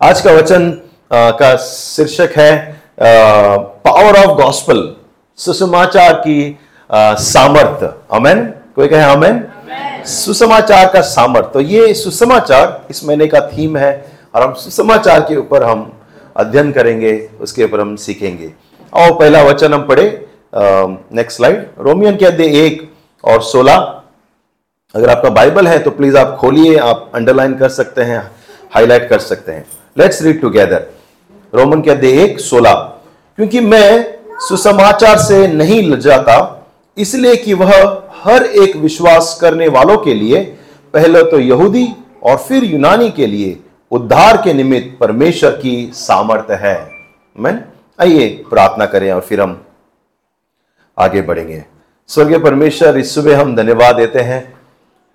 आज का वचन आ, का शीर्षक है पावर ऑफ़ गॉस्पल सुसमाचार की सामर्थ। अमेन कोई कहे अमेन सुसमाचार का सामर्थ। तो ये सुसमाचार इस महीने का थीम है और हम सुसमाचार के ऊपर हम अध्ययन करेंगे उसके ऊपर हम सीखेंगे। और पहला वचन हम पढ़े नेक्स्ट स्लाइड रोमियन के अध्याय एक और सोलह। अगर आपका बाइबल है तो प्लीज़ आप खोलिए आप अंडरलाइन कर सकते हैं हाईलाइट कर सकते हैं। लेट्स रीड टुगेदर रोमन के अध्याय एक, सोलह। क्योंकि मैं सुसमाचार से नहीं लजाता इसलिए कि वह हर एक विश्वास करने वालों के लिए, पहले तो यहूदी और फिर यूनानी के लिए उद्धार के निमित्त परमेश्वर की सामर्थ्य है। मैं आइए प्रार्थना करें और फिर हम आगे बढ़ेंगे। स्वर्गीय परमेश्वर, इस सुबह हम धन्यवाद देते हैं।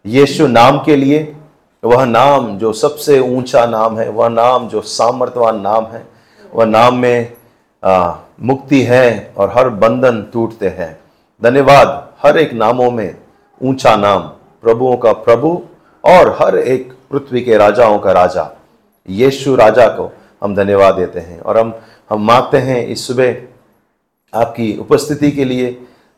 यीशु नाम के लिए वह नाम जो सबसे ऊँचा नाम है वह नाम जो सामर्थ्यवान नाम है वह नाम में आ, मुक्ति है और हर बंधन टूटते हैं। धन्यवाद हर एक नामों में ऊँचा नाम प्रभुओं का प्रभु और हर एक पृथ्वी के राजाओं का राजा। यीशु राजा को हम धन्यवाद देते हैं और हम हम मांगते हैं इस सुबह आपकी उपस्थिति के लिए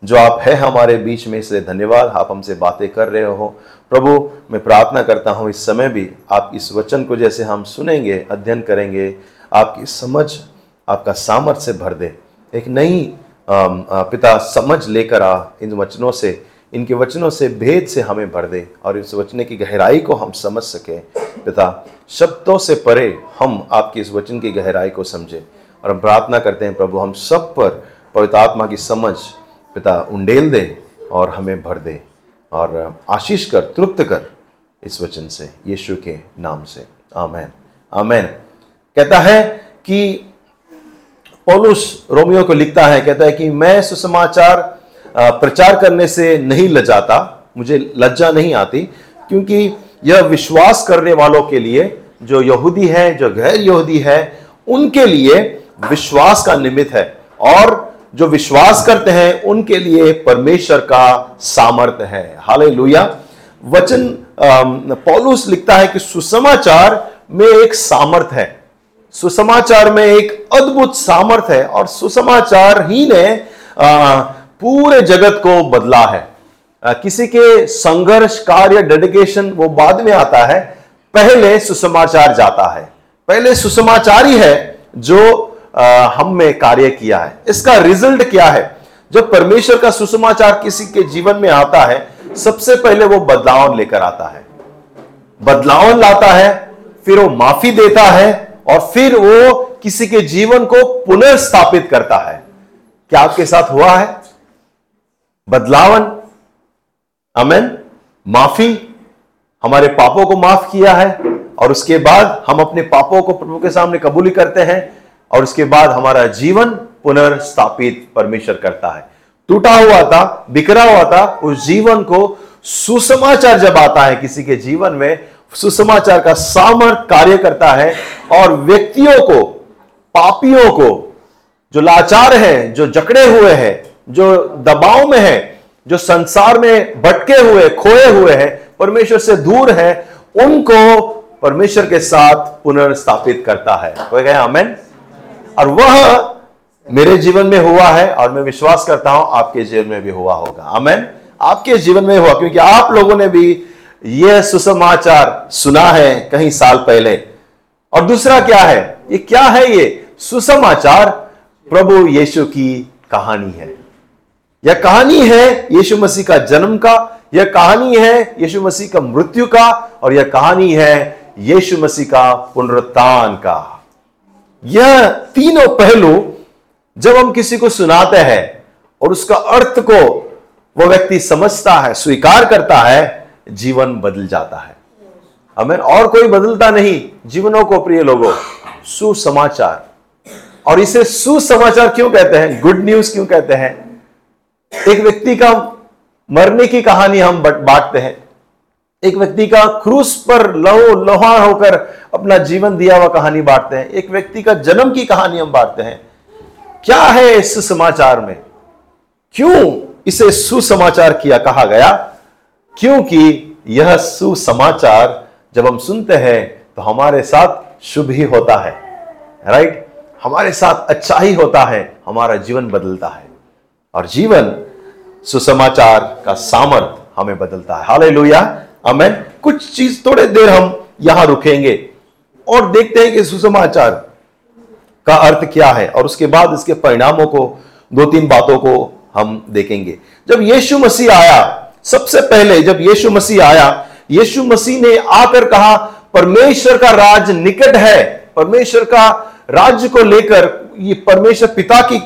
जो आप है हमारे बीच में से धन्यवाद। आप हमसे बातें कर रहे हो। प्रभु, मैं प्रार्थना करता हूँ, इस समय भी आप इस वचन को जैसे हम सुनेंगे, अध्ययन करेंगे, आपकी समझ, आपका सामर्थ्य भर दे। एक नई पिता समझ लेकर आ, इन वचनों से, इनके वचनों से भेद से हमें भर दे और इस वचन की गहराई को हम समझ सकें। पिता, शब्दों से परे हम आपकी इस वचन की गहराई को समझें और हम प्रार्थना करते हैं, प्रभु, हम सब पर पवित्र आत्मा की समझ पिता उंडेल दे और हमें भर दे और आशीष कर, तृप्त कर इस वचन से, यीशु के नाम से। आमेन। आमेन। कहता है कि पौलुस रोमियो को लिखता है, कहता है कि मैं सुसमाचार प्रचार करने से नहीं लजाता, मुझे लज्जा नहीं आती, क्योंकि यह विश्वास करने वालों के लिए, जो यहूदी है, जो गैर यहूदी है, उनके लिए विश्वास का निमित्त है। और जो विश्वास करते हैं, उनके लिए परमेश्वर का सामर्थ्य है। हाले हाल वचन पॉलुस लिखता है कि सुसमाचार में एक सामर्थ है। सुसमाचार में एक अद्भुत सामर्थ्य है और सुसमाचार ही ने पूरे जगत को बदला है। किसी के संघर्ष, कार्य, डेडिकेशन वो बाद में आता है। पहले सुसमाचार जाता है। पहले सुसमाचार ही है जो हम में कार्य किया है। इसका रिज़ल्ट क्या है? जब परमेश्वर का सुसमाचार किसी के जीवन में आता है, सबसे पहले वो बदलाव लेकर आता है। बदलाव लाता है, फिर वो माफ़ी देता है और फिर वो किसी के जीवन को पुनर्स्थापित करता है। क्या आपके साथ हुआ है? बदलावन, अमेन, माफ़ी, हमारे पापों को माफ़ किया है और उसके बाद हम अपने पापों को प्रभु के सामने कबूली करते हैं। और उसके बाद हमारा जीवन पुनर्स्थापित परमेश्वर करता है। टूटा हुआ था, बिखरा हुआ था, उस जीवन को सुसमाचार जब आता है, किसी के जीवन में सुसमाचार का सामर्थ कार्य करता है और व्यक्तियों को, पापियों को, जो लाचार हैं, जो जकड़े हुए हैं, जो दबाव में है, जो संसार में भटके हुए, खोए हुए हैं, परमेश्वर से दूर है, उनको परमेश्वर के साथ पुनर्स्थापित करता है। कोई कहे अमेन और वह मेरे जीवन में हुआ है और मैं विश्वास करता हूँ आपके जीवन में भी हुआ होगा। अमेन आपके जीवन में हुआ, क्योंकि आप लोगों ने भी यह सुसमाचार सुना है कहीं साल पहले। और दूसरा क्या है? ये क्या है ये? सुसमाचार प्रभु यीशु की कहानी है। यह कहानी है यीशु मसीह का जन्म का, यह कहानी है यीशु मसीह का मृत्यु का, और यह कहानी है यीशु मसीह का पुनरुत्थान का। यह तीनों पहलू जब हम किसी को सुनाते हैं और उसका अर्थ को वह व्यक्ति समझता है, स्वीकार करता है, जीवन बदल जाता है। हमें और कोई बदलता नहीं जीवनों को, प्रिय लोगों। सुसमाचार। और इसे सुसमाचार क्यों कहते हैं? गुड न्यूज़ क्यों कहते हैं? एक व्यक्ति का मरने की कहानी हम बांटते हैं। एक व्यक्ति का क्रूस पर लहो लोहा होकर अपना जीवन दिया हुआ कहानी बांटते हैं। एक व्यक्ति का जन्म की कहानी हम बांटते हैं। क्या है इस समाचार में? क्यों इसे सुसमाचार किया कहा गया? क्योंकि यह सुसमाचार जब हम सुनते हैं तो हमारे साथ शुभ ही होता है राइट हमारे साथ अच्छा ही होता है, हमारा जीवन बदलता है। और जीवन सुसमाचार का सामर्थ हमें बदलता है। हाल लोहिया अमेन कुछ चीज़ थोड़े देर हम यहाँ रुकेंगे और देखते हैं कि सुसमाचार का अर्थ क्या है और उसके बाद इसके परिणामों को दो तीन बातों को हम देखेंगे। जब यीशु मसीह आया, सबसे पहले जब यीशु मसीह आया, यीशु मसीह ने आकर कहा, परमेश्वर का राज निकट है। परमेश्वर का राज्य को लेकर, ये परमेश्वर पिता की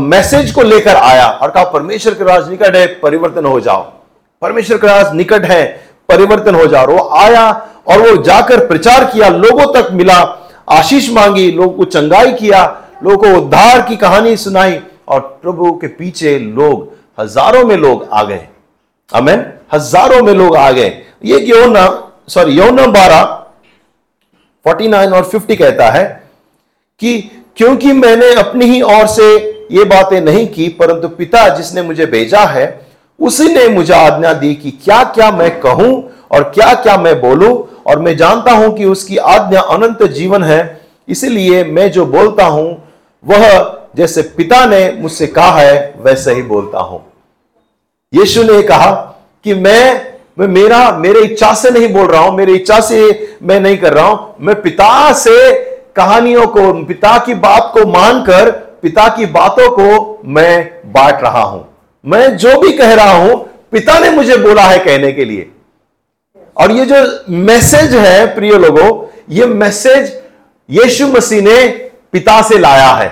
मैसेज को लेकर आया और कहा, परमेश्वर का राज निकट है, परिवर्तन हो जाओ। परमेश्वर का राज निकट है परिवर्तन हो जाओ वो आया और वो जाकर प्रचार किया, लोगों तक मिला, आशीष मांगी, लोगों को चंगाई किया, लोगों को उद्धार की कहानी सुनाई और प्रभु के पीछे लोग, हज़ारों में लोग आ गए। अमेन हज़ारों में लोग आ गए। ये योना सॉरी योना बारह, फोर्टी नाइन और फिफ्टी कहता है कि क्योंकि मैंने अपनी ही ओर से ये बातें नहीं की, परंतु पिता जिसने मुझे भेजा है उसी ने मुझे आज्ञा दी कि क्या क्या मैं कहूँ और क्या क्या मैं बोलूँ, और मैं जानता हूँ कि उसकी आज्ञा अनंत जीवन है, इसीलिए मैं जो बोलता हूँ, वह जैसे पिता ने मुझसे कहा है, वैसे ही बोलता हूँ। यीशु ने कहा कि मैं मैं मेरा, मेरे इच्छा से नहीं बोल रहा हूँ, मेरी इच्छा से मैं नहीं कर रहा हूँ, मैं पिता से कहानियों को, पिता की बात को मानकर, पिता की बातों को मैं बांट रहा हूँ। मैं जो भी कह रहा हूँ, पिता ने मुझे बोला है कहने के लिए। और ये जो मैसेज है, प्रिय लोगों, ये मैसेज यीशु मसीह ने पिता से लाया है।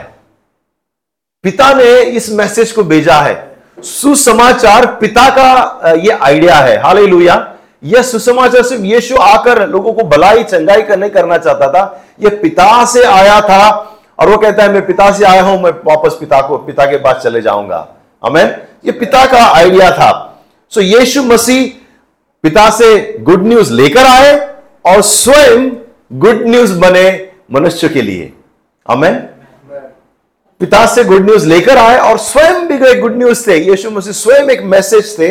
पिता ने इस मैसेज को भेजा है। सुसमाचार पिता का ये आइडिया है। हाल यह सुसमाचार सिर्फ़ यीशु आकर लोगों को भलाई, चंगाई करने, करना चाहता था। यह पिता से आया था और वो कहता है, मैं पिता से आया हूँ, मैं वापस पिता को, पिता के पास चले जाऊँगा। अमेन ये पिता का आइडिया था। सो यीशु मसीह पिता से गुड न्यूज़ लेकर आए और स्वयं गुड न्यूज़ बने मनुष्य के लिए। अमेन पिता से गुड न्यूज़ लेकर आए और स्वयं भी गए गुड न्यूज़ थे यीशु मसीह स्वयं एक मैसेज थे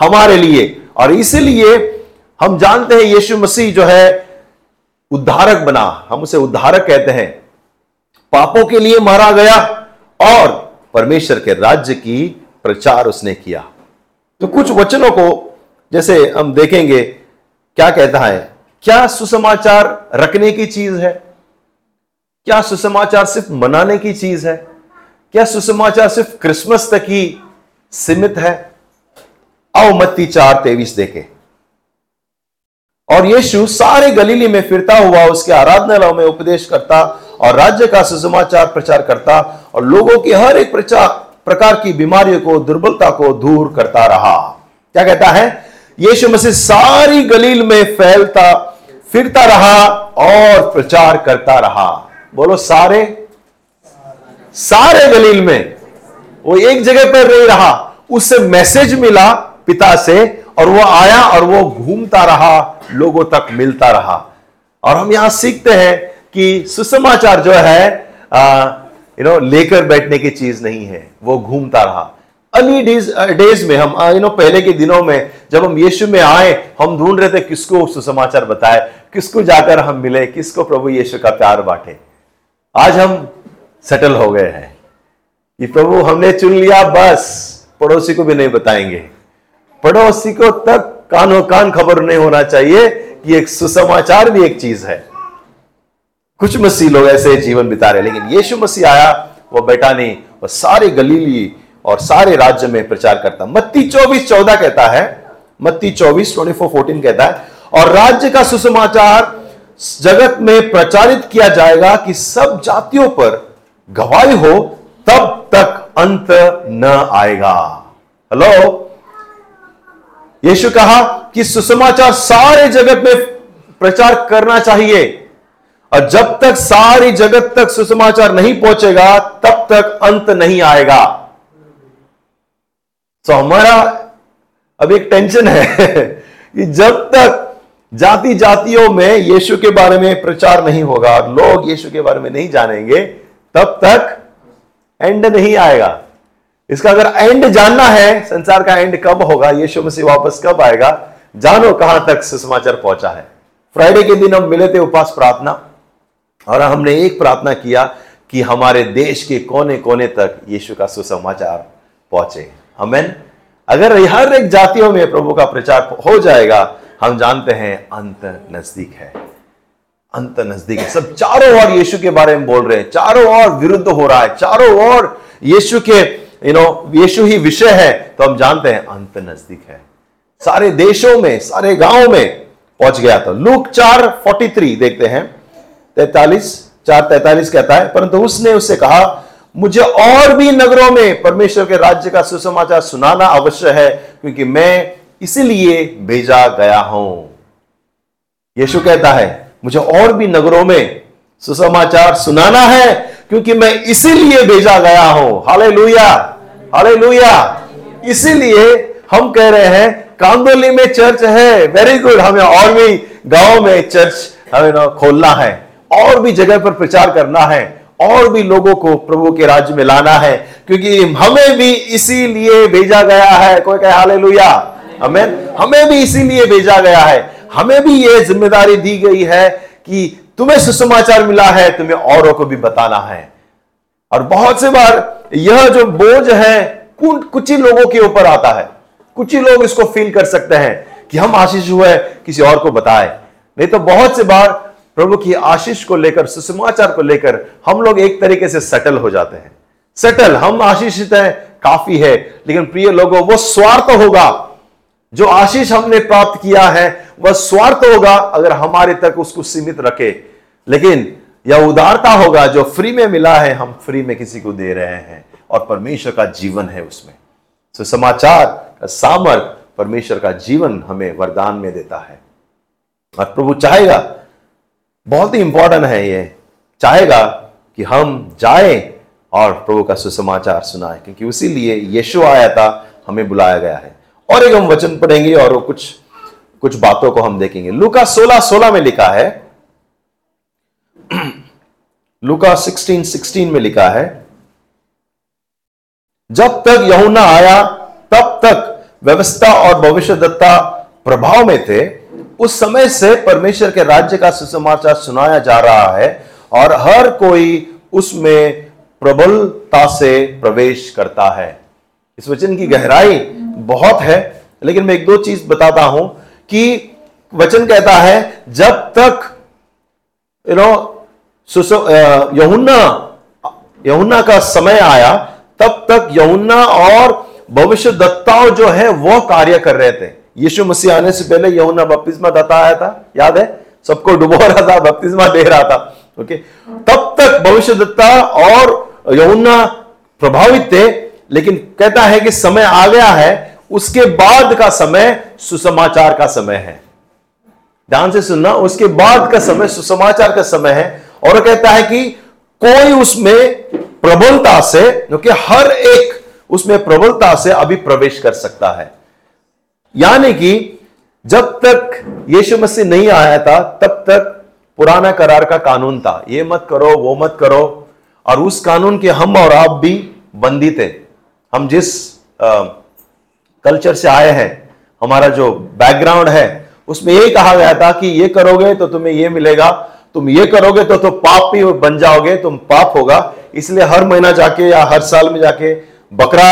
हमारे लिए। और इसीलिए हम जानते हैं यीशु मसीह जो है उद्धारक बना। हम उसे उद्धारक कहते हैं। पापों के लिए मारा गया और परमेश्वर के राज्य की प्रचार उसने किया। तो कुछ वचनों को, जैसे हम देखेंगे, क्या कहता है, क्या सुसमाचार रखने की चीज़ है? क्या सुसमाचार सिर्फ़ मनाने की चीज़ है? क्या सुसमाचार सिर्फ़ क्रिसमस तक ही सीमित है? आओ चार तेवीस देखे। और यीशु सारे गलीली में फिरता हुआ, उसके आराधनालयों में उपदेश करता और राज्य का सुसमाचार प्रचार करता और लोगों की हर एक प्रचार प्रकार की बीमारियों को, दुर्बलता को दूर करता रहा। क्या कहता है? यीशु मसीह सारी गलील में फैलता, फिरता रहा और प्रचार करता रहा। बोलो, सारे? सारे गलील में। वो एक जगह पर नहीं रहा। उससे मैसेज मिला पिता से और वो आया और वो घूमता रहा, लोगों तक मिलता रहा। और हम यहाँ सीखते हैं कि सुसमाचार जो है यू नो लेकर बैठने की चीज़ नहीं है, वो घूमता रहा। अर्ली डेज़ डेज़ में हम यू नो पहले के दिनों में जब हम यीशु में आए, हम ढूंढ रहे थे किसको सुसमाचार बताए, किसको जाकर हम मिले, किसको प्रभु यीशु का प्यार बांटे। आज हम सेटल हो गए हैं कि प्रभु हमने चुन लिया, बस, पड़ोसी को भी नहीं बताएँगे। पड़ोसी को तक कानो कान खबर नहीं होना चाहिए कि एक सुसमाचार भी एक चीज़ है। कुछ मसीह लोग ऐसे जीवन बिता रहे लेकिन यीशु मसीह आया, वो बेटा नहीं, वो सारे गलीली और सारे राज्य में प्रचार करता। मत्ती चौबीस चौदह कहता है, मत्ती चौबीस ट्वेंटी फोर फोर्टीन कहता है, और राज्य का सुसमाचार जगत में प्रचारित किया जाएगा कि सब जातियों पर गवाही हो, तब तक अंत न आएगा। हेलो यीशु कहा कि सुसमाचार सारे जगत में प्रचार करना चाहिए। और जब तक सारी जगत तक सुसमाचार नहीं पहुंचेगा, तब तक अंत नहीं आएगा। तो हमारा अब एक टेंशन है कि जब तक जाति जातियों में यीशु के बारे में प्रचार नहीं होगा, लोग यीशु के बारे में नहीं जानेंगे, तब तक एंड नहीं आएगा। इसका अगर एंड जानना है, संसार का एंड कब होगा, यीशु मसीह वापस कब आएगा, जानो कहाँ तक सुसमाचार पहुँचा है। फ्राइडे के दिन हम मिले थे उपास प्रार्थना। और हमने एक प्रार्थना किया कि हमारे देश के कोने कोने तक यीशु का सुसमाचार पहुँचे। हमें अगर हर एक जातियों में प्रभु का प्रचार हो जाएगा, हम जानते हैं अंत नज़दीक है। अंत नज़दीक है। सब चारों ओर यीशु के बारे में बोल रहे हैं। चारों ओर विरुद्ध हो रहा है। चारों ओर यीशु के यू नो यीशु ही विषय है। तो हम जानते हैं अंत नज़दीक है। सारे देशों में, सारे गाँवों में पहुँच गया था। लूक चार फोर्टी थ्री देखते हैं। तैतालीस, चार तैतालीस कहता है, परंतु उसने उससे कहा, मुझे और भी नगरों में परमेश्वर के राज्य का सुसमाचार सुनाना अवश्य है, क्योंकि मैं इसीलिए भेजा गया हूँ। यीशु कहता है, मुझे और भी नगरों में सुसमाचार सुनाना है, क्योंकि मैं इसीलिए भेजा गया हूँ। हाले लुया हाले लुया इसीलिए हम कह रहे हैं कांदोली में चर्च है, वेरी गुड, हमें और भी गाँव में चर्च, हमें खोलना है। और भी जगह पर प्रचार करना है, और भी लोगों को प्रभु के राज्य में लाना है, क्योंकि हमें भी इसीलिए भेजा गया है। कोई कहे हाले लुया हमें हमें भी इसीलिए भेजा गया है। हमें भी ये ज़िम्मेदारी दी गई है कि तुम्हें सुसमाचार मिला है, तुम्हें औरों को भी बताना है। और बहुत से बार यह जो बोझ है कुछ ही लोगों के ऊपर आता है। कुछ ही लोग इसको फील कर सकते हैं कि हम आशीष हुए, किसी और को बताए। नहीं तो बहुत से बार प्रभु की आशीष को लेकर, सुसमाचार को लेकर हम लोग एक तरीके से सेटल हो जाते हैं। सेटल हम आशीषित हैं, काफ़ी है, लेकिन प्रिय लोगों, वो स्वार्थ होगा। जो आशीष हमने प्राप्त किया है, वह स्वार्थ होगा अगर हमारे तक उसको सीमित रखे। लेकिन यह उदारता होगा, जो फ्री में मिला है, हम फ्री में किसी को दे रहे हैं और परमेश्वर का जीवन है उसमें। तो समाचार का सामर्थ परमेश्वर का जीवन हमें वरदान में देता है। और प्रभु चाहेगा बहुत ही इंपॉर्टेंट है ये। चाहेगा कि हम जाए और प्रभु का सुसमाचार सुनाएँ, क्योंकि उसी लिए यीशु आया था, हमें बुलाया गया है। और एक हम वचन पढ़ेंगे और वो कुछ कुछ बातों को हम देखेंगे। लुका 16 16 में लिखा है। लुका 16 16 में लिखा है। जब तक यहुना आया, तब तक व्यवस्था और भविष्य दत्ता प्रभाव में थे उस समय से परमेश्वर के राज्य का सुसमाचार सुनाया जा रहा है और हर कोई उसमें प्रबलता से प्रवेश करता है। इस वचन की गहराई बहुत है, लेकिन मैं एक दो चीज़ बताता हूँ कि वचन कहता है, जब तक यू नो यहुन्ना यहुन्ना का समय आया, तब तक यहुन्ना और भविष्य दत्ताओं जो है वह कार्य कर रहे थे। यीशु मसीह आने से पहले यहुना बपतिस्मा दाता आया था, याद है? सबको डुबो रहा था, बपतिस्मा दे रहा था, ओके? तब तक भविष्य दत्ता और यहुना प्रभावित थे, लेकिन कहता है कि समय आ गया है, उसके बाद का समय सुसमाचार का समय है। ध्यान से सुनना, उसके बाद का समय सुसमाचार का समय है, और कहता है कि कोई उसमें प्रबलता से क्योंकि हर एक उसमें प्रबलता से अभी प्रवेश कर सकता है। यानी कि जब तक यीशु मसीह नहीं आया था तब तक पुराना करार का कानून था। ये मत करो वो मत करो। और उस कानून के हम और आप भी बंदी थे। हम जिस आ, कल्चर से आए हैं हमारा जो बैकग्राउंड है उसमें ये कहा गया था कि ये करोगे तो तुम्हें ये मिलेगा तुम ये करोगे तो तो पाप भी बन जाओगे तुम पाप होगा। इसलिए हर महीना जाके या हर साल में जाके बकरा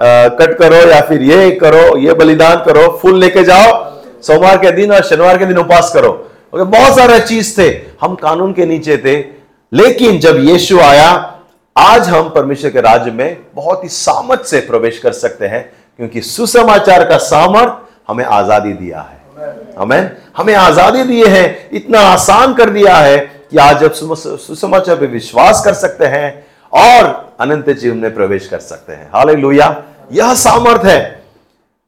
कट करो या फिर ये करो, ये बलिदान करो, फूल लेके जाओ, सोमवार के दिन और शनिवार के दिन उपवास करो। ओके, बहुत सारे चीज़ थे, हम कानून के नीचे थे, लेकिन जब यीशु आया, आज हम परमेश्वर के राज्य में बहुत ही सामर्थ से प्रवेश कर सकते हैं, क्योंकि सुसमाचार का सामर्थ हमें आज़ादी दिया है। हमें हमें आज़ादी दिए हैं, इतना आसान कर दिया है कि आज जब सुसमाचार पे विश्वास कर सकते हैं, और अनंत जीवन में प्रवेश कर सकते हैं। हाल लोहिया यह सामर्थ है।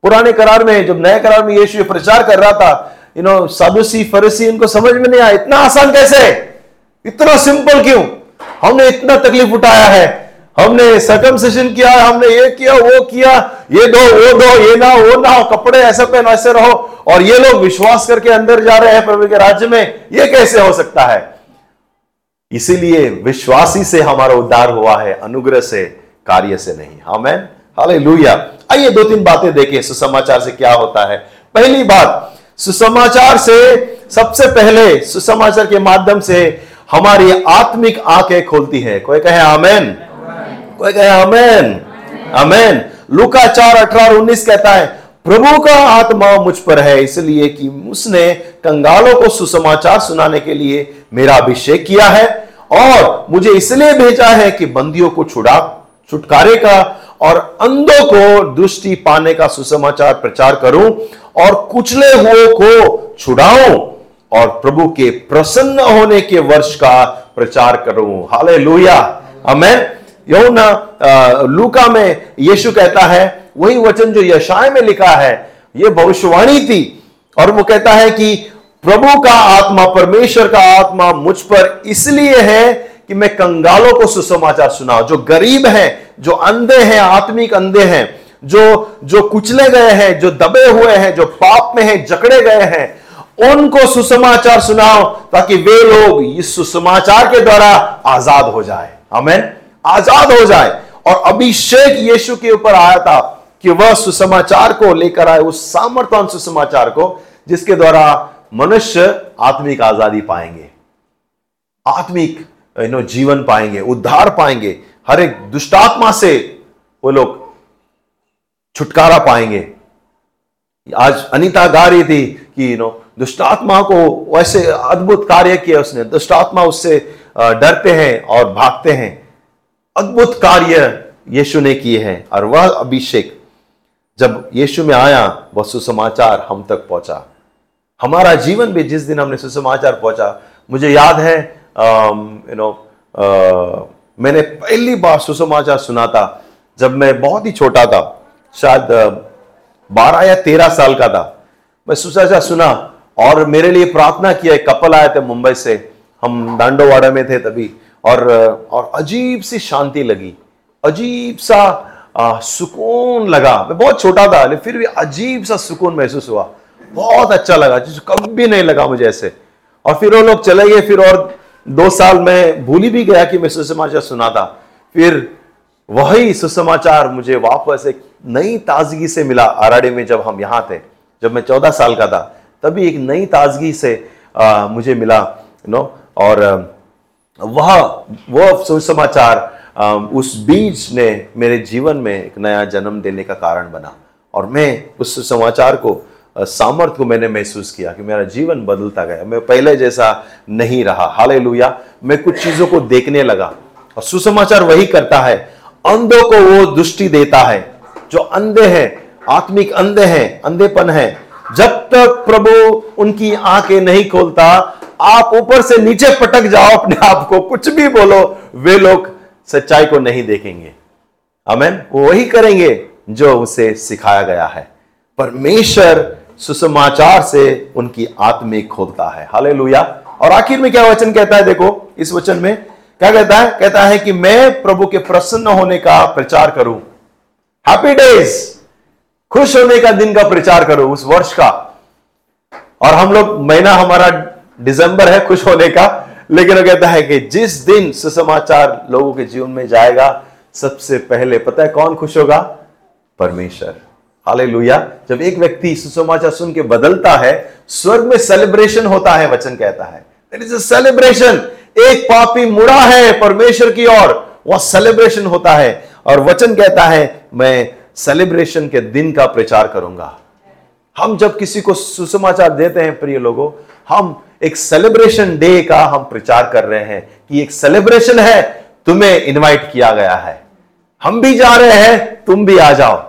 पुराने करार में, जब नए करार में यीशु प्रचार कर रहा था यू नो सादुसी, फरसी, इनको समझ में नहीं आया, इतना आसान कैसे? इतना सिंपल क्यों? हमने इतना तकलीफ़ उठाया है। हमने सकमसेशन किया, हमने ये किया, वो किया, ये दो, वो दो, ये ना, वो ना, कपड़े ऐसे पहनो, ऐसे रहो। और ये लोग विश्वास करके अंदर जा रहे हैं प्रभु के राज्य में। ये कैसे हो सकता है? इसीलिए विश्वासी से हमारा उद्धार हुआ है अनुग्रह से कार्य से नहीं। हमें हाले आइए दो तीन बातें देखें सुसमाचार से क्या होता है। पहली बात सुसमाचार से सबसे पहले सुसमाचार के माध्यम से हमारी आत्मिक आँखें खोलती है। कोई कहे आमेन। कोई कहे आमेन? आमेन। लुका चार अठारह उन्नीस कहता है प्रभु का आत्मा मुझ पर है, इसलिए कि उसने कंगालों को सुसमाचार सुनाने के लिए मेरा अभिषेक किया है और मुझे इसलिए भेजा है कि बंदियों को छुड़ा, छुटकारे का और अंधों को दृष्टि पाने का सुसमाचार प्रचार करूँ और कुचले हुए को छुड़ाऊं और प्रभु के प्रसन्न होने के वर्ष का प्रचार करूँ। हाले लोहिया हमें यौना लूका में यीशु कहता है वही वचन जो यशाय में लिखा है यह भविष्यवाणी थी। और वो कहता है कि प्रभु का आत्मा, परमेश्वर का आत्मा मुझ पर इसलिए है कि मैं कंगालों को सुसमाचार सुनाऊ। जो गरीब हैं, जो अंधे हैं, आत्मिक अंधे हैं, जो जो कुचले गए हैं, जो दबे हुए हैं, जो पाप में हैं, जकड़े गए हैं, उनको सुसमाचार सुनाओ ताकि वे लोग इस सुसमाचार के द्वारा आज़ाद हो जाए। हमें आज़ाद हो जाए। और अभिषेक यीशु के ऊपर आया था। कि वह सुसमाचार को लेकर आए, उस सामर्थ्यवान सुसमाचार को, जिसके द्वारा मनुष्य आत्मिक आज़ादी पाएँगे, आत्मिक नो जीवन पाएँगे, उद्धार पाएँगे, हर एक दुष्टात्मा से वो लोग छुटकारा पाएँगे। आज अनिता गा रही थी कि नो दुष्टात्मा को वैसे अद्भुत कार्य किया उसने, दुष्टात्मा उससे डरते हैं और भागते हैं। अद्भुत कार्य यीशु ने किए हैं, और वह अभिषेक जब यीशु में आया, वह सुसमाचार हम तक पहुँचा। हमारा जीवन भी जिस दिन हमने सुसमाचार पहुँचा, मुझे याद है यू नो मैंने पहली बार सुसमाचार सुना था, जब मैं बहुत ही छोटा था, शायद बारह या तेरह साल का था। मैं सुसमाचार सुना और मेरे लिए प्रार्थना किया, एक कपल आए थे मुंबई से, हम दांडोवाड़ा में थे तभी, और और अजीब सी शांति लगी, अजीब सा सुकून लगा। मैं बहुत छोटा था लेकिन फिर भी अजीब सा सुकून महसूस हुआ। बहुत अच्छा लगा जिस कभी नहीं लगा मुझे ऐसे। और फिर वो लोग चले गए फिर और दो साल में भूल ही भी गया कि मैं सुसमाचार सुना था। फिर वही सुसमाचार मुझे वापस एक नई ताजगी से मिला आराडे में जब हम यहाँ थे जब मैं चौदह साल का था। तभी एक नई ताजगी से आ, मुझे मिला नो और वह वह सुसमाचार उस बीज ने मेरे जीवन में एक नया जन्म देने का कारण बना। और मैं उस समाचार को सामर्थ्य को मैंने महसूस किया कि मेरा जीवन बदलता गया। मैं पहले जैसा नहीं रहा। हाले मैं कुछ चीज़ों को देखने लगा। और सुसमाचार वही करता है। अंधों को वो दृष्टि देता है, जो अंधे हैं, आत्मिक अंधे हैं, अंधेपन है। जब तक प्रभु उनकी आँखें नहीं खोलता, आप ऊपर से नीचे पटक जाओ, अपने आप को। कुछ भी बोलो, वे लोग सच्चाई को नहीं देखेंगे। अमेन वो वही करेंगे जो उसे सिखाया गया है। परमेश्वर सुसमाचार से उनकी आत्मिक खोलता है। हाले और आखिर में क्या वचन कहता है देखो, इस वचन में क्या कहता है? कहता है कि मैं प्रभु के प्रसन्न होने का प्रचार करूँ। हैप्पी डेज़ खुश होने का दिन का प्रचार करूँ उस वर्ष का। और हम लोग महीना हमारा दिसंबर है खुश होने का। लेकिन वो कहता है कि जिस दिन सुसमाचार लोगों के जीवन में जाएगा, सबसे पहले पता है कौन खुश होगा? परमेश्वर। हाले जब एक व्यक्ति सुसमाचार सुन के बदलता है, स्वर्ग में सेलिब्रेशन होता है, वचन कहता है। सेलिब्रेशन एक पापी मुड़ा है परमेश्वर की ओर, वह सेलिब्रेशन होता है। और वचन कहता है, मैं सेलिब्रेशन के दिन का प्रचार करूँगा। हम जब किसी को सुसमाचार देते हैं, प्रिय लोगों, हम एक सेलिब्रेशन डे का हम प्रचार कर रहे हैं कि एक सेलिब्रेशन है, तुम्हें इनवाइट किया गया है। हम भी जा रहे हैं, तुम भी आ जाओ।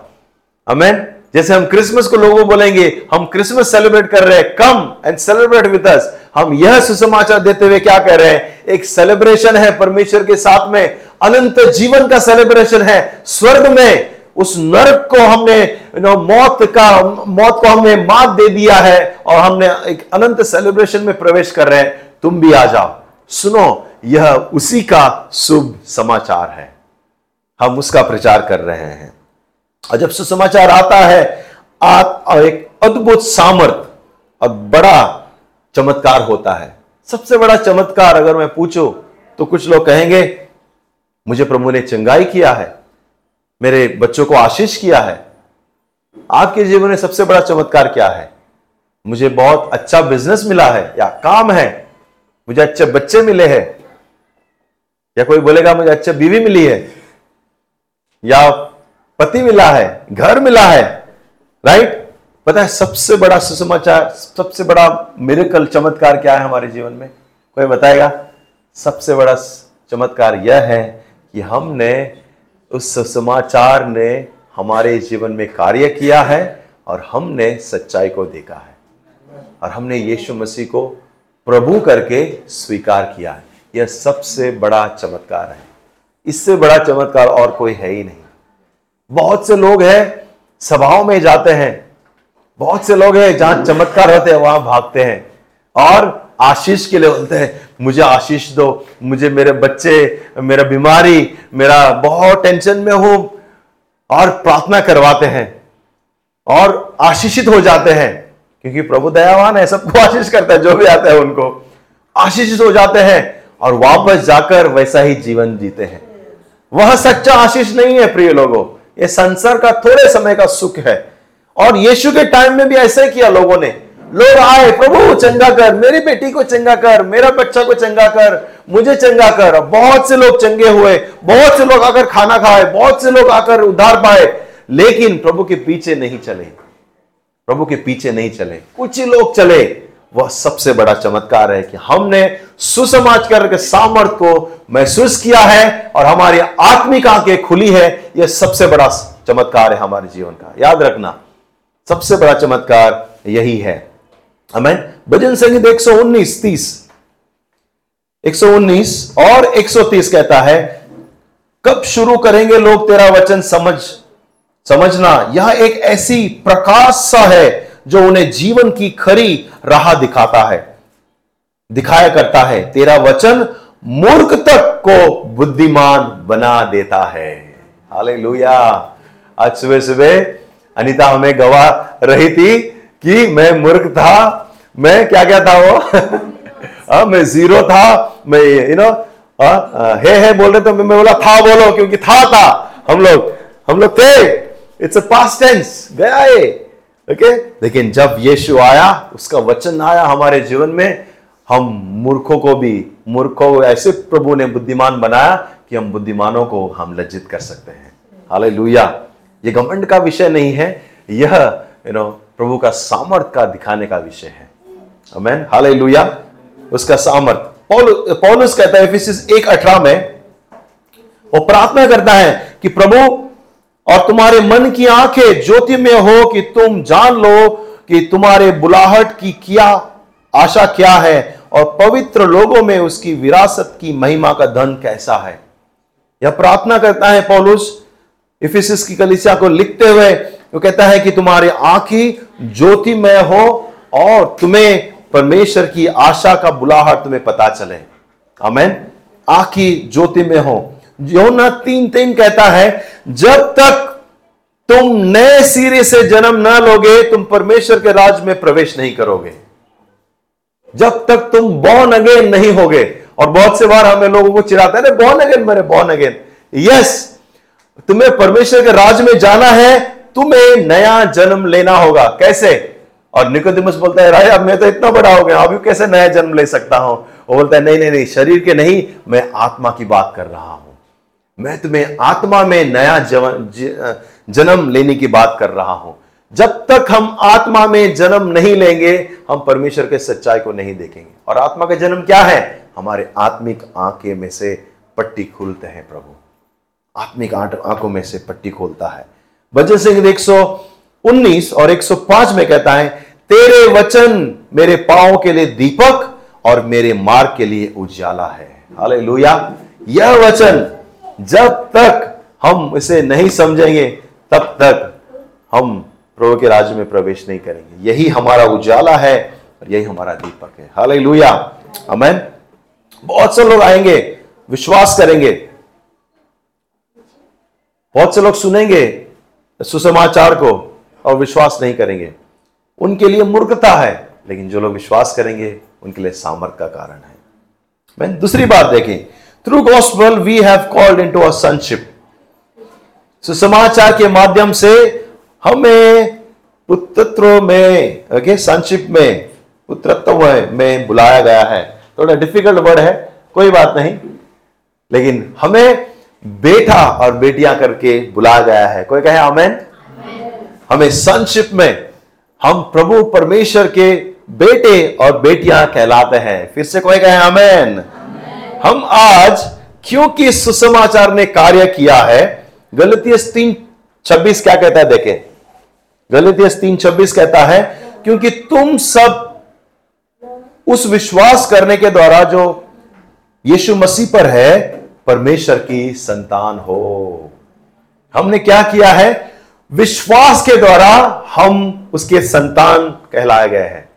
अमेन जैसे हम क्रिसमस को लोगों बोलेंगे, हम क्रिसमस सेलिब्रेट कर रहे हैं come and celebrate with us हम यह सुसमाचार देते हुए क्या कह रहे हैं? एक सेलिब्रेशन है परमेश्वर के साथ में, अनंत जीवन का सेलिब्रेशन है, स्वर्ग में। उस नरक को हमने मौत का मौत को हमने मात दे दिया है और हमने एक अनंत सेलिब्रेशन में प्रवेश कर रहे हैं। तुम भी आ जाओ। सुनो यह उसी का शुभ समाचार है। हम उसका प्रचार कर रहे हैं। और जब सुसमाचार आता है आ, एक अद्भुत सामर्थ और बड़ा चमत्कार होता है। सबसे बड़ा चमत्कार अगर मैं पूछूँ तो कुछ लोग कहेंगे मुझे प्रभु ने चंगाई किया है। मेरे बच्चों को आशीष किया है। आपके जीवन में सबसे बड़ा चमत्कार क्या है? मुझे बहुत अच्छा बिज़नेस मिला है या काम है? मुझे अच्छे बच्चे मिले हैं। या कोई बोलेगा, मुझे अच्छा बीवी मिली है। या, पति मिला है, घर मिला है। राइट पता है, सबसे बड़ा सुसमाचार, सबसे बड़ा मेरेकल चमत्कार क्या है हमारे जीवन में? कोई बताएगा? सबसे बड़ा चमत्कार यह है कि हमने उस समाचार ने हमारे जीवन में कार्य किया है और हमने सच्चाई को देखा है। और हमने यीशु मसीह को प्रभु करके स्वीकार किया है। यह सबसे बड़ा चमत्कार है। इससे बड़ा चमत्कार और कोई है ही नहीं। बहुत से लोग हैं, सभाओं में जाते हैं। बहुत से लोग हैं जहाँ चमत्कार होते हैं, वहाँ भागते हैं। और आशीष के लिए बोलते हैं, मुझे आशीष दो, मुझे मेरे बच्चे, मेरा बीमारी, मेरा बहुत टेंशन में हूँ। और प्रार्थना करवाते हैं और आशीषित हो जाते हैं, क्योंकि प्रभु दयावान है, सबको आशीष करता है, जो भी आता है उनको। आशीषित हो जाते हैं और वापस जाकर वैसा ही जीवन जीते हैं। वह सच्चा आशीष नहीं है, प्रिय लोगों। ये संसार का थोड़े समय का सुख है। और यीशु के टाइम में भी ऐसे किया लोगों ने। लोग आए, प्रभु, चंगा कर, मेरी बेटी को चंगा कर, मेरा बच्चा को चंगा कर, मुझे चंगा कर। बहुत से लोग चंगे हुए, बहुत से लोग आकर खाना खाए, बहुत से लोग आकर उधार पाए, लेकिन प्रभु के पीछे नहीं चले। प्रभु के पीछे नहीं चले। कुछ ही लोग चले। वह सबसे बड़ा चमत्कार है कि हमने सुसमाचार के सामर्थ को महसूस किया है और हमारी आत्मिक आँखें खुली है। यह सबसे बड़ा चमत्कार है हमारे जीवन का। याद रखना, सबसे बड़ा चमत्कार यही है। अमेन भजन संगीत 119 30 119 और 130 कहता है, कब शुरू करेंगे लोग तेरा वचन समझ? समझना, यह एक ऐसी प्रकाश सा है जो उन्हें जीवन की खरी राह दिखाता है। दिखाया करता है, तेरा वचन मूर्ख तक को बुद्धिमान बना देता है। हाले आज सुबह सुबह अनिता हमें गवा रही थी कि मैं मूर्ख था मैं क्या क्या था वो? आ, मैं ज़ीरो था मैं यू नो हे है बोल रहे तो मैं बोला था बोलो क्योंकि था था हम लोग हम लोग थे। इट्स अ पास्ट टेंस गया है ओके लेकिन जब यीशु आया उसका वचन आया हमारे जीवन में हम मूर्खों को भी मूर्खों को ऐसे प्रभु ने बुद्धिमान बनाया कि हम बुद्धिमानों को हम लज्जित कर सकते हैं। हाले ये घमंड का विषय नहीं है। यह यू नो प्रभु का सामर्थ का दिखाने का विषय है। अमेन हालेलुया उसका सामर्थ। पौल, पौलुस कहता है एक अठारह में वो प्रार्थना करता है कि प्रभु, और तुम्हारे मन की आँखें ज्योति में हो कि तुम जान लो कि तुम्हारे बुलाहट की क्या आशा क्या है, और पवित्र लोगों में उसकी विरासत की महिमा का धन कैसा है? यह प्रार्थना करता है पौलुस, इफिसिस की कलिसिया को लिखते हुए वो कहता है कि तुम्हारी आंखी ज्योतिमय हो और तुम्हें परमेश्वर की आशा का बुलाहट तुम्हें पता चले। अमेन आंखी ज्योति में हो। योना तीन तीन कहता है, जब तक तुम नए सिरे से जन्म न लोगे, तुम परमेश्वर के राज में प्रवेश नहीं करोगे। जब तक तुम बॉर्न अगेन नहीं होगे, और बहुत से बार हमें लोगों को चिराते हैं बॉर्न अगेन मेरे बॉर्न अगेन यस तुम्हें परमेश्वर के राज में जाना है तुम्हें नया जन्म लेना होगा। कैसे? और निकोदिमस बोलता है, राजा, मैं तो इतना बड़ा हो गया अभी कैसे नया जन्म ले सकता हूँ? वो बोलता है, नहीं नहीं नहीं, शरीर के नहीं, मैं आत्मा की बात कर रहा हूँ। मैं तुम्हें आत्मा में नया जन्म लेने की बात कर रहा हूँ। जब तक हम आत्मा में जन्म नहीं लेंगे, हम परमेश्वर के सच्चाई को नहीं देखेंगे। और आत्मा का जन्म क्या है? हमारे आत्मिक आँखें में से पट्टी खुलते हैं प्रभु। आत्मिक आँखों में से पट्टी खोलता है। भजन सिंह एक सौ उन्नीस और 105 में कहता है, तेरे वचन मेरे पाओ के लिए दीपक और मेरे मार्ग के लिए उजाला है। हाले यह वचन जब तक हम इसे नहीं समझेंगे, तब तक हम प्रभु के राज्य में प्रवेश नहीं करेंगे। यही हमारा उजाला है और यही हमारा दीपक है। हाल लुया अमेन बहुत से लोग आएँगे, विश्वास करेंगे। बहुत से लोग सुनेंगे सुसमाचार को और विश्वास नहीं करेंगे। उनके लिए मूर्खता है, लेकिन जो लोग विश्वास करेंगे, उनके लिए सामर्थ का कारण है। मैं दूसरी बात देखें। Through gospel we have called into a sonship सुसमाचार के माध्यम से हमें पुत्रत्व में ओके सनशिप में, पुत्रत्व में बुलाया गया है। थोड़ा डिफ़िकल्ट वर्ड है, कोई बात नहीं। लेकिन हमें बेटा और बेटियाँ करके बुलाया गया है। कोई कहे अमेन हमें संक्षिप्त में हम प्रभु परमेश्वर के बेटे और बेटियाँ कहलाते हैं। फिर से कोई कहे अमेन हम आज क्योंकि सुसमाचार ने कार्य किया है गलती तीन छब्बीस क्या कहता है देखे। गलती तीन छब्बीस कहता है क्योंकि तुम सब उस विश्वास करने के द्वारा जो यीशु मसीह पर है परमेश्वर की संतान हो। हमने क्या किया है? विश्वास के द्वारा हम उसके संतान कहलाए गए हैं।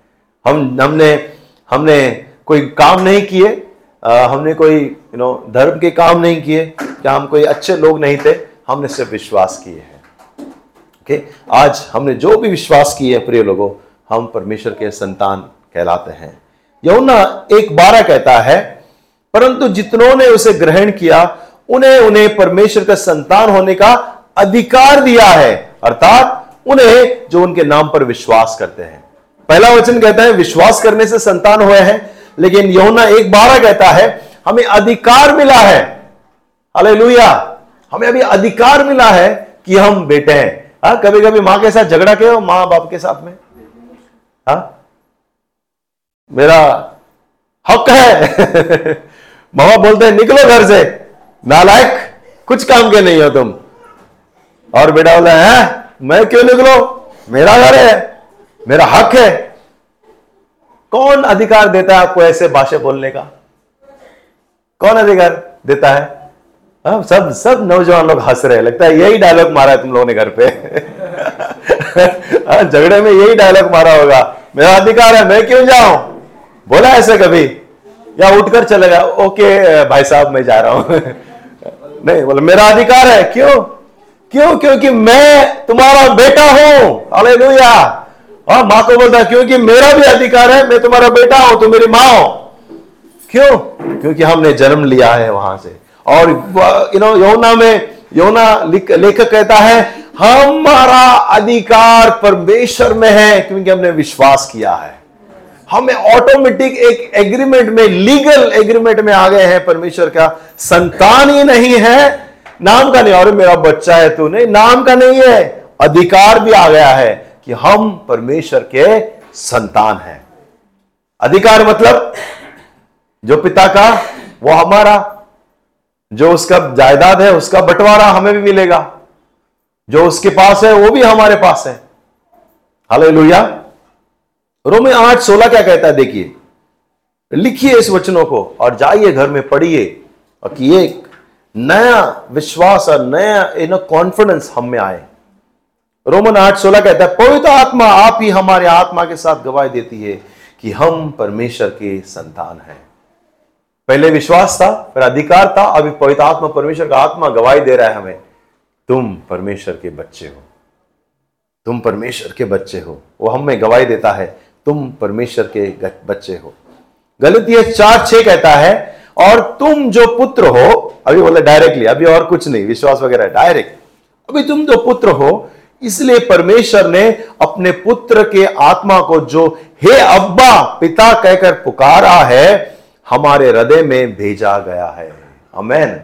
हम, हमने हमने कोई काम नहीं किए। हमने कोई यू नो धर्म के काम नहीं किए। क्या हम कोई अच्छे लोग नहीं थे? हमने सिर्फ़ विश्वास किए हैं। ओके? आज हमने जो भी विश्वास किए प्रिय लोगों, हम परमेश्वर के संतान कहलाते हैं। यमुना एक बारह कहता है परंतु जितनों ने उसे ग्रहण किया, उन्हें उन्हें परमेश्वर का संतान होने का अधिकार दिया है। अर्थात, उन्हें जो उनके नाम पर विश्वास करते हैं। पहला वचन कहता है, विश्वास करने से संतान हुए हैं। लेकिन यमुना एक बारह कहता है, हमें अधिकार मिला है। अले हमें अभी अधिकार मिला है कि हम बेटे हैं। हा? कभी कभी माँ के साथ झगड़ा के हो, माँ बाप के साथ में? हा? मेरा हक है। मामा बोलते हैं निकलो घर से। नालायक कुछ काम के नहीं हो तुम। और बेटा बोला है मैं क्यों निकलो? मेरा घर है। मेरा हक है। कौन अधिकार देता है आपको ऐसे भाषा बोलने का? कौन अधिकार देता है? आ, हाँ, सब सब नौजवान लोग हंस रहे हैं। लगता है यही डायलॉग मारा है तुम लोगों ने घर पे। हाँ, झगड़े में यही डायलॉग मारा होगा। मेरा अधिकार है मैं क्यों जाऊँ? बोला ऐसे कभी। या उठकर चले चलेगा ओके, भाई साहब, मैं जा रहा हूँ। नहीं, बोले, मेरा अधिकार है। क्यों? क्यों? क्योंकि मैं तुम्हारा बेटा हूँ। अले और माँ को बोलता, क्योंकि मेरा भी अधिकार है, मैं तुम्हारा बेटा हूँ, तुम मेरी माँ हो। क्यों? क्योंकि हमने जन्म लिया है वहाँ से। और यू नो यौना में यौना लेखक कहता है, हमारा अधिकार परमेश्वर में है, क्योंकि हमने विश्वास किया है। हमें ऑटोमेटिक एक एग्रीमेंट में लीगल एग्रीमेंट में आ गए हैं परमेश्वर का। संतान ही नहीं है। नाम का नहीं और मेरा बच्चा है तू नहीं नाम का नहीं है। अधिकार भी आ गया है कि हम परमेश्वर के संतान हैं। अधिकार मतलब जो पिता का, वो हमारा। जो उसका जायदाद है, उसका बंटवारा हमें भी मिलेगा। जो उसके पास है, वो भी हमारे पास है। हाले लोहिया रोमे आठ सोलह क्या कहता है, देखिए। लिखिए इस वचनों को और जाइए घर में, पढ़िए और कि एक नया विश्वास और नया इन कॉन्फिडेंस हम में आए। रोमन आठ सोलह कहता है, पवित्र आत्मा आप ही हमारे आत्मा के साथ गवाही देती है कि हम परमेश्वर के संतान हैं। पहले विश्वास था, फिर अधिकार था, अभी पवित्र आत्मा, परमेश्वर का आत्मा गवाही दे रहा है हमें। तुम परमेश्वर के बच्चे हो। तुम परमेश्वर के बच्चे हो। वो हमें गवाही देता है तुम परमेश्वर के बच्चे हो। गलती चार छह कहता है, और तुम जो पुत्र हो, अभी बोले डायरेक्टली अभी और कुछ नहीं, विश्वास वगैरह डायरेक्ट अभी तुम जो पुत्र हो, इसलिए परमेश्वर ने अपने पुत्र के आत्मा को जो, हे अब्बा, पिता कहकर पुकारा है, हमारे हृदय में भेजा गया है। अमेन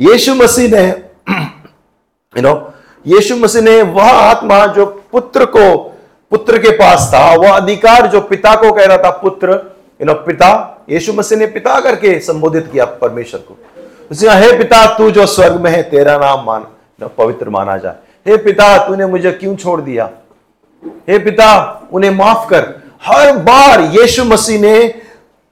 यीशु मसीह ने यू नो यीशु मसीह ने वह आत्मा जो पुत्र को पुत्र के पास था। वह अधिकार जो पिता को कह रहा था, पुत्र यू नो पिता, यीशु मसीह ने पिता करके संबोधित किया परमेश्वर को। उसने हे पिता, तू जो स्वर्ग में है, तेरा नाम मान, ना पवित्र माना जाए। हे पिता, तूने मुझे क्यों छोड़ दिया? हे पिता, उन्हें माफ़ कर। हर बार यीशु मसीह ने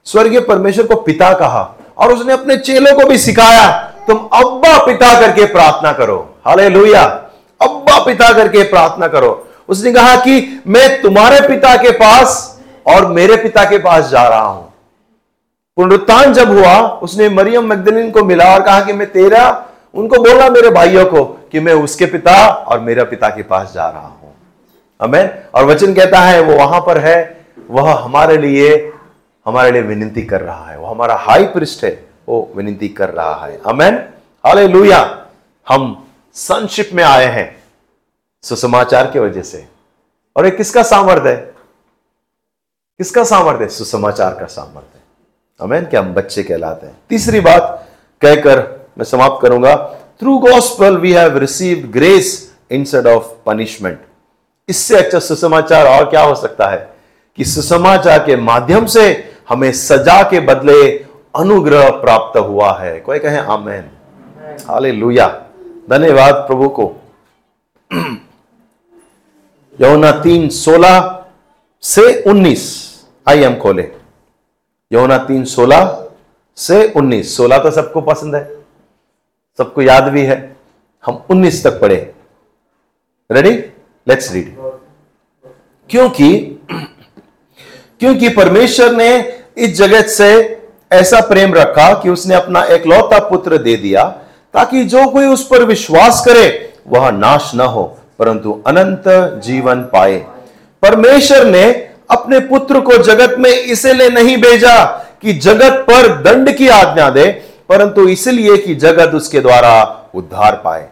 स्वर्गीय परमेश्वर को पिता कहा और उसने अपने चेलों को भी सिखाया, तुम अब्बा पिता करके प्रार्थना करो। हाले अब्बा पिता करके प्रार्थना करो। उसने कहा कि मैं तुम्हारे पिता के पास और मेरे पिता के पास जा रहा हूँ। पुनरुत्थान जब हुआ, उसने मरियम मगदलिन को मिला और कहा कि मैं तेरा, उनको बोला मेरे भाइयों को कि मैं उसके पिता और मेरा पिता के पास जा रहा हूँ। हमें और वचन कहता है, वो वहाँ पर है, वह हमारे लिए हमारे लिए विनती कर रहा है। वो हमारा हाई प्रिस्ट है, वो विनती कर रहा है। अमेन हाले हम संशिप में आए हैं। सुसमाचार की वजह से। और ये किसका सामर्थ्य है? किसका सामर्थ्य है? सुसमाचार का सामर्थ्य अमेन क्या हम बच्चे कहलाते हैं। तीसरी बात कहकर मैं समाप्त करूँगा। Through gospel we have received grace instead of punishment इससे अच्छा सुसमाचार और क्या हो सकता है? कि सुसमाचार के माध्यम से हमें सजा के बदले अनुग्रह प्राप्त हुआ है। कोई कहे आमेन। हाले धन्यवाद प्रभु को। यमुना तीन सोलह से उन्नीस। आइए हम खोले। यमुना तीन सोलह से उन्नीस। सोलह तो सबको पसंद है। सबको याद भी है। हम उन्नीस तक पढ़े। रेडी लेट्स रीड क्योंकि क्योंकि परमेश्वर ने इस जगत से ऐसा प्रेम रखा कि उसने अपना एकलौता पुत्र दे दिया, ताकि जो कोई उस पर विश्वास करे, वह नाश न हो। परंतु अनंत जीवन पाए। परमेश्वर ने अपने पुत्र को जगत में इसलिए नहीं भेजा कि जगत पर दंड की आज्ञा दे, परंतु इसलिए कि जगत उसके द्वारा उद्धार पाए।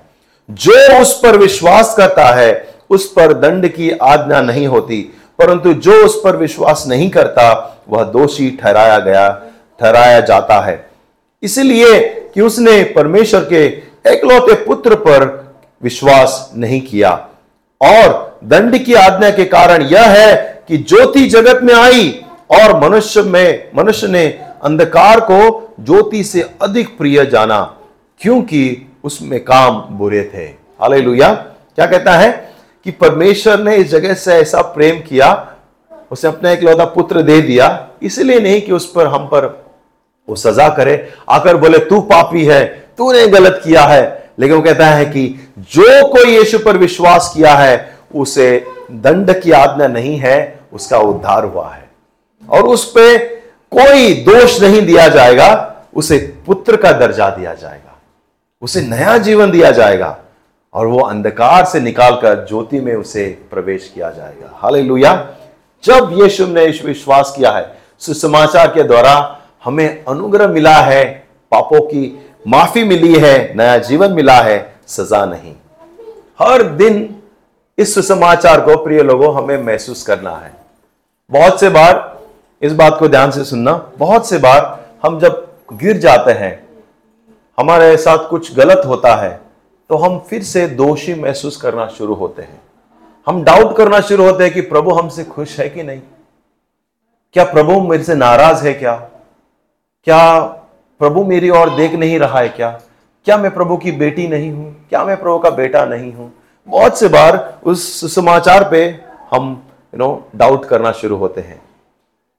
जो उस पर विश्वास करता है, उस पर दंड की आज्ञा नहीं होती, परंतु जो उस पर विश्वास नहीं करता, वह दोषी ठहराया गया, ठहराया जाता है। इसलिए कि उसने परमेश्वर के एकलौते पुत्र पर विश्वास नहीं किया। और दंड की आज्ञा के कारण यह है कि ज्योति जगत में आई और मनुष्य में, मनुष्य ने अंधकार को ज्योति से अधिक प्रिय जाना, क्योंकि उसमें काम बुरे थे। हाल क्या कहता है कि परमेश्वर ने इस जगह से ऐसा प्रेम किया, उसे अपना एक लौदा पुत्र दे दिया, इसलिए नहीं कि उस पर हम पर वो सजा करे। आकर बोले, तू पापी है, तूने गलत किया है लेकिन वो कहता है कि जो कोई यीशु पर विश्वास किया है, उसे दंड की आज्ञा नहीं है, उसका उद्धार हुआ है। और उस पर कोई दोष नहीं दिया जाएगा, उसे पुत्र का दर्जा दिया जाएगा, उसे नया जीवन दिया जाएगा, और वो अंधकार से निकालकर ज्योति में उसे प्रवेश किया जाएगा। हाल लुया जब यीशु ने विश्वास किया है, सुसमाचार के द्वारा हमें अनुग्रह मिला है पापों की माफ़ी मिली है, नया जीवन मिला है, सजा नहीं। हर दिन इस सुसमाचार को प्रिय लोगों, हमें महसूस करना है। बहुत से बार इस बात को ध्यान से सुनना, बहुत से बार हम जब गिर जाते हैं, हमारे साथ कुछ गलत होता है तो हम फिर से दोषी महसूस करना शुरू होते हैं। हम डाउट करना शुरू होते हैं कि प्रभु हमसे खुश है कि नहीं? क्या प्रभु मेरे से नाराज़ है क्या? क्या प्रभु मेरी ओर देख नहीं रहा है क्या? क्या मैं प्रभु की बेटी नहीं हूँ? क्या मैं प्रभु का बेटा नहीं हूँ? बहुत से बार उस समाचार पे हम यू नो डाउट करना शुरू होते हैं।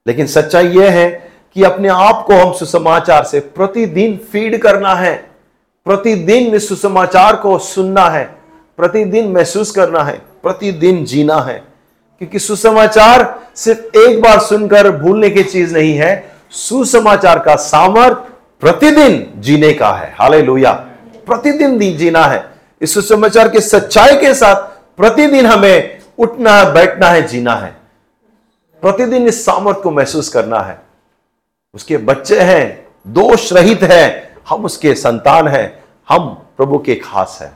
लेकिन सच्चाई यह है कि अपने आप को हम सुसमाचार से प्रतिदिन फ़ीड करना है। प्रतिदिन इस सुसमाचार को सुनना है। प्रतिदिन महसूस करना है। प्रतिदिन जीना है। क्योंकि सुसमाचार सिर्फ़ एक बार सुनकर भूलने की चीज़ नहीं है। सुसमाचार का सामर्थ प्रतिदिन जीने का है। हाले लोहिया प्रतिदिन जीना है। इस सुसमाचार के सच्चाई के साथ प्रतिदिन हमें उठना है, बैठना है, जीना है। प्रतिदिन इस सामर्थ को महसूस करना है। उसके बच्चे हैं, दोष रहित है, हम उसके संतान हैं, हम प्रभु के खास हैं।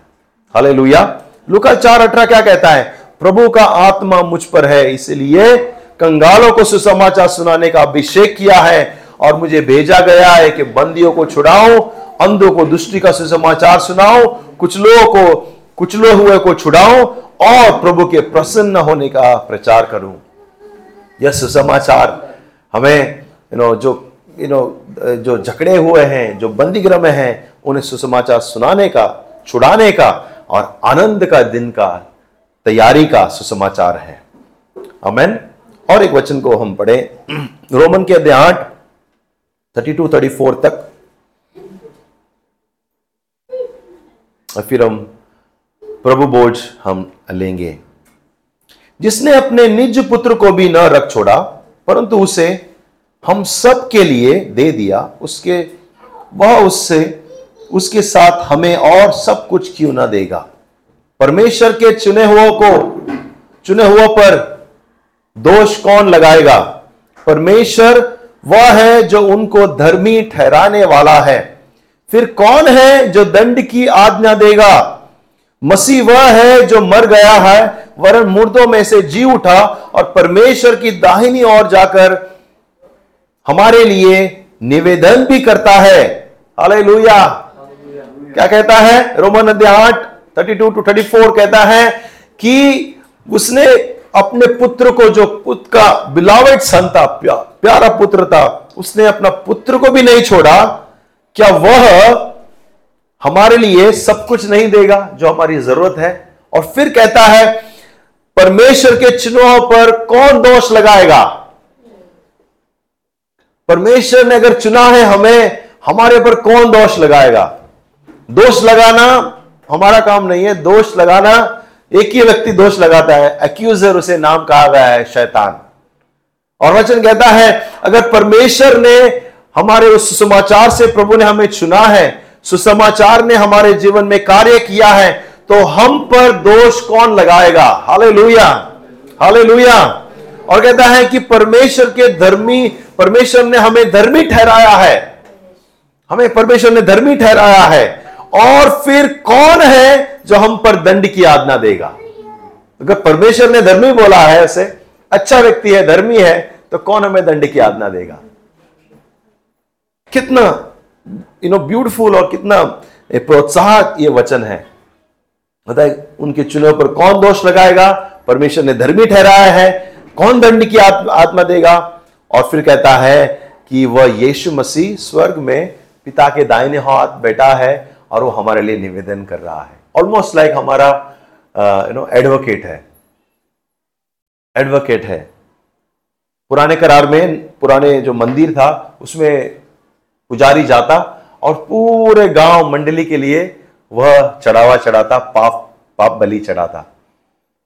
हले लुका चार अठारह क्या कहता है? प्रभु का आत्मा मुझ पर है, इसलिए कंगालों को सुसमाचार सुनाने का अभिषेक किया है। और मुझे भेजा गया है कि बंदियों को छुड़ाओ अंधों को दुष्टि का सुसमाचार सुनाओ कुछ लोगों को कुचलो हुए को छुड़ाओ और प्रभु के प्रसन्न होने का प्रचार करूँ। यह सुसमाचार हमें यू नो जो यू नो जो झकड़े हुए हैं, जो बंदीगृह में हैं, उन्हें सुसमाचार सुनाने का, छुड़ाने का और आनंद का दिन का, तैयारी का सुसमाचार है। अमेन और एक वचन को हम पढ़े। रोमन के अध्याय आठ थर्टी टू थर्टी फोर तक। और फिर हम प्रभु बोझ हम लेंगे। जिसने अपने निज पुत्र को भी न रख छोड़ा, परंतु उसे हम सब के लिए दे दिया, उसके, वह उससे, उसके साथ हमें और सब कुछ क्यों ना देगा? परमेश्वर के चुने हुओं को, चुने हुओं पर दोष कौन लगाएगा? परमेश्वर वह है जो उनको धर्मी ठहराने वाला है। फिर कौन है जो दंड की आज्ञा देगा? मसीह वह है जो मर गया है, वरन मुर्दों में से जी उठा और परमेश्वर की दाहिनी ओर जाकर हमारे लिए निवेदन भी करता है। हालेलुया। क्या कहता है? रोमन अध्याय आठ thirty two two thirty four कहता है कि उसने अपने पुत्र को जो पुत्र का बिलावेट सन था प्या, प्यारा पुत्र था उसने अपना पुत्र को भी नहीं छोड़ा क्या वह हमारे लिए सब कुछ नहीं देगा जो हमारी ज़रूरत है? और फिर कहता है परमेश्वर के चिन्हों पर कौन दोष लगाएगा? परमेश्वर ने अगर चुना है हमें हमारे पर कौन दोष लगाएगा? दोष लगाना हमारा काम नहीं है दोष लगाना एक ही व्यक्ति दोष लगाता है अक्यूजर उसे नाम कहा गया है, शैतान। और वचन कहता है, अगर परमेश्वर ने हमारे उस सुसमाचार से प्रभु ने हमें चुना है, सुसमाचार ने हमारे जीवन में कार्य किया है तो हम पर दोष कौन लगाएगा? हाले लुया हाले लुया और कहता है कि परमेश्वर के धर्मी, परमेश्वर ने हमें धर्मी ठहराया है। हमें परमेश्वर ने धर्मी ठहराया है। और फिर कौन है जो हम पर दंड की आज्ञा देगा। अगर परमेश्वर ने धर्मी बोला है उसे अच्छा व्यक्ति है, धर्मी है तो कौन हमें दंड की आज्ञा देगा? कितना यू नो ब्यूटीफुल और कितना प्रोत्साहक ये वचन है। बताए उनके चुनाव पर कौन दोष लगाएगा? परमेश्वर ने धर्मी ठहराया है, कौन दंड की आत्मा देगा? और फिर कहता है कि वह यीशु मसीह स्वर्ग में पिता के दाहिने हाथ बैठा है और वो हमारे लिए निवेदन कर रहा है। ऑलमोस्ट लाइक हमारा यू नो एडवोकेट है। एडवोकेट है। पुराने करार में, पुराने जो मंदिर था, उसमें पुजारी जाता और पूरे गाँव मंडली के लिए वह चढ़ावा चढ़ाता, पाप पाप बलि चढ़ाता।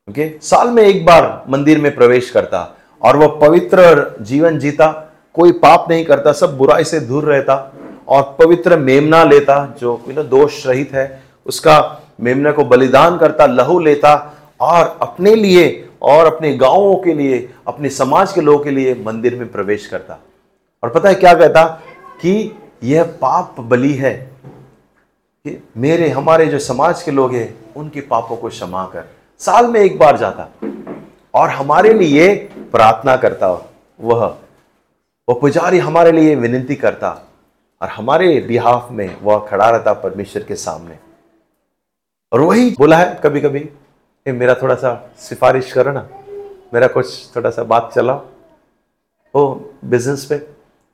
ओके साल में एक बार मंदिर में प्रवेश करता और वह पवित्र जीवन जीता। कोई पाप नहीं करता, सब बुराई से दूर रहता और पवित्र मेमना लेता, जो यू नो दोष रहित है, उसका मेमना को बलिदान करता, लहू लेता, और अपने लिए और अपने गाँवों के लिए, अपने समाज के लोगों के लिए मंदिर में प्रवेश करता। और पता है क्या कहता? कि यह पाप बलि है कि मेरे, हमारे जो समाज के लोग हैं, उनके पापों को क्षमा कर। साल में एक बार जाता और हमारे लिए प्रार्थना करता। वह वह पुजारी हमारे लिए विनती करता और हमारे बिहाफ में वह खड़ा रहता परमेश्वर के सामने। और वही बोला है कभी कभी ए, मेरा थोड़ा सा सिफारिश करो ना मेरा कुछ थोड़ा सा बात चला ओ बिज़नेस पे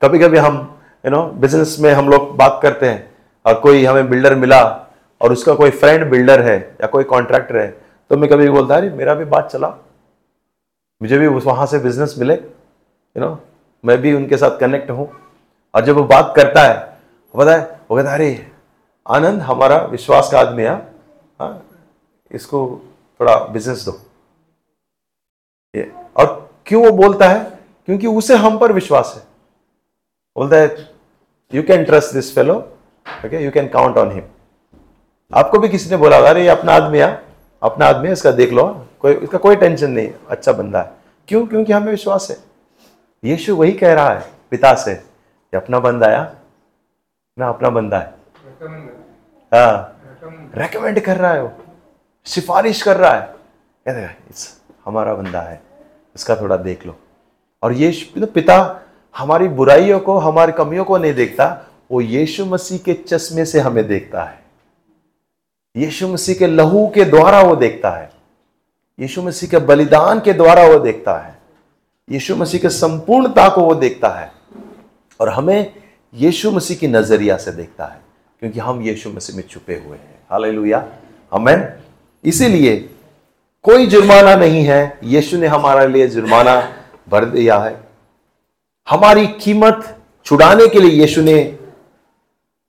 कभी कभी हम यू नो बिज़नेस में हम लोग बात करते हैं और कोई हमें बिल्डर मिला और उसका कोई फ्रेंड बिल्डर है या कोई कॉन्ट्रैक्टर है तो मैं कभी बोलता अरे मेरा भी बात चला मुझे भी वहाँ से बिज़नेस मिले यू नो मैं भी उनके साथ कनेक्ट हूँ। और जब वो बात करता है पता है वो कहता अरे आनंद हमारा विश्वास का आदमी है हाँ इसको थोड़ा बिज़नेस दो। ये और क्यों वो बोलता है? क्योंकि उसे हम पर विश्वास है। बोलता है you can trust this fellow okay you can count on him आपको भी किसी ने बोला अरे ये अपना आदमी है अपना आदमी है इसका देख लो कोई इसका कोई टेंशन नहीं अच्छा बंदा है। क्यों? क्योंकि हमें विश्वास है। यीशु वही कह रहा है पिता से अपना बंदा आया ना अपना बंदा है। हाँ। रेकमेंड कर रहा है वो। सिफारिश कर रहा है। कहते हमारा बंदा है इसका थोड़ा देख लो। और ये पिता हमारी बुराइयों को, हमारी कमियों को नहीं देखता, वो यीशु मसीह के चश्मे से हमें देखता है। यीशु मसीह के लहू के द्वारा वो देखता है। यीशु मसीह के बलिदान के द्वारा वो देखता है। यीशु मसीह के संपूर्णता को वो देखता है। और हमें यीशु मसीह की नज़रिया से देखता है। क्योंकि हम यीशु मसीह में छुपे हुए हैं। हालेलुया। हमें इसीलिए कोई जुर्माना नहीं है। यीशु ने हमारे लिए जुर्माना भर दिया है। हमारी कीमत छुड़ाने के लिए यीशु ने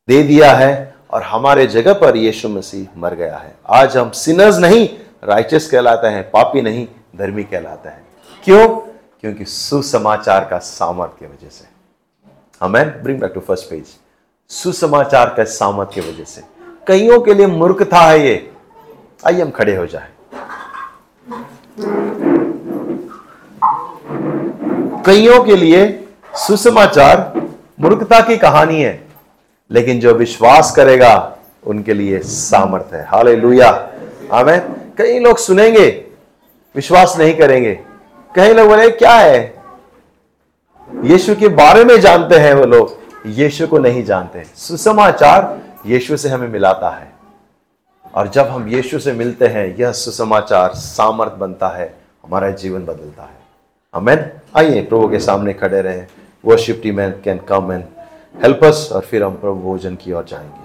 दे दिया है और हमारे जगह पर यीशु मसीह मर गया है। आज हम सिनर्स नहीं राइचस कहलाते हैं, पापी नहीं, धर्मी कहलाते हैं। क्यों? क्योंकि सुसमाचार का सामर्थ्य वजह से। हमें bring back to first page सुसमाचार का सामर्थ्य की वजह से। कईयों के लिए मूर्खता है ये। आइए हम खड़े हो जाए। कईयों के लिए सुसमाचार मूर्खता की कहानी है, लेकिन जो विश्वास करेगा, उनके लिए सामर्थ है। हाले लुया हमें कई लोग सुनेंगे, विश्वास नहीं करेंगे। कई लोग बोले, क्या है? यीशु के बारे में जानते हैं वो लोग। यीशु को नहीं जानते। सुसमाचार यीशु से हमें मिलाता है। और जब हम यीशु से मिलते हैं, यह सुसमाचार सामर्थ बनता है, हमारा जीवन बदलता है। अमेन आइए, प्रभु के सामने खड़े रहे। Worship team can come and help us और फिर हम प्रभु भोजन की ओर जाएँगे।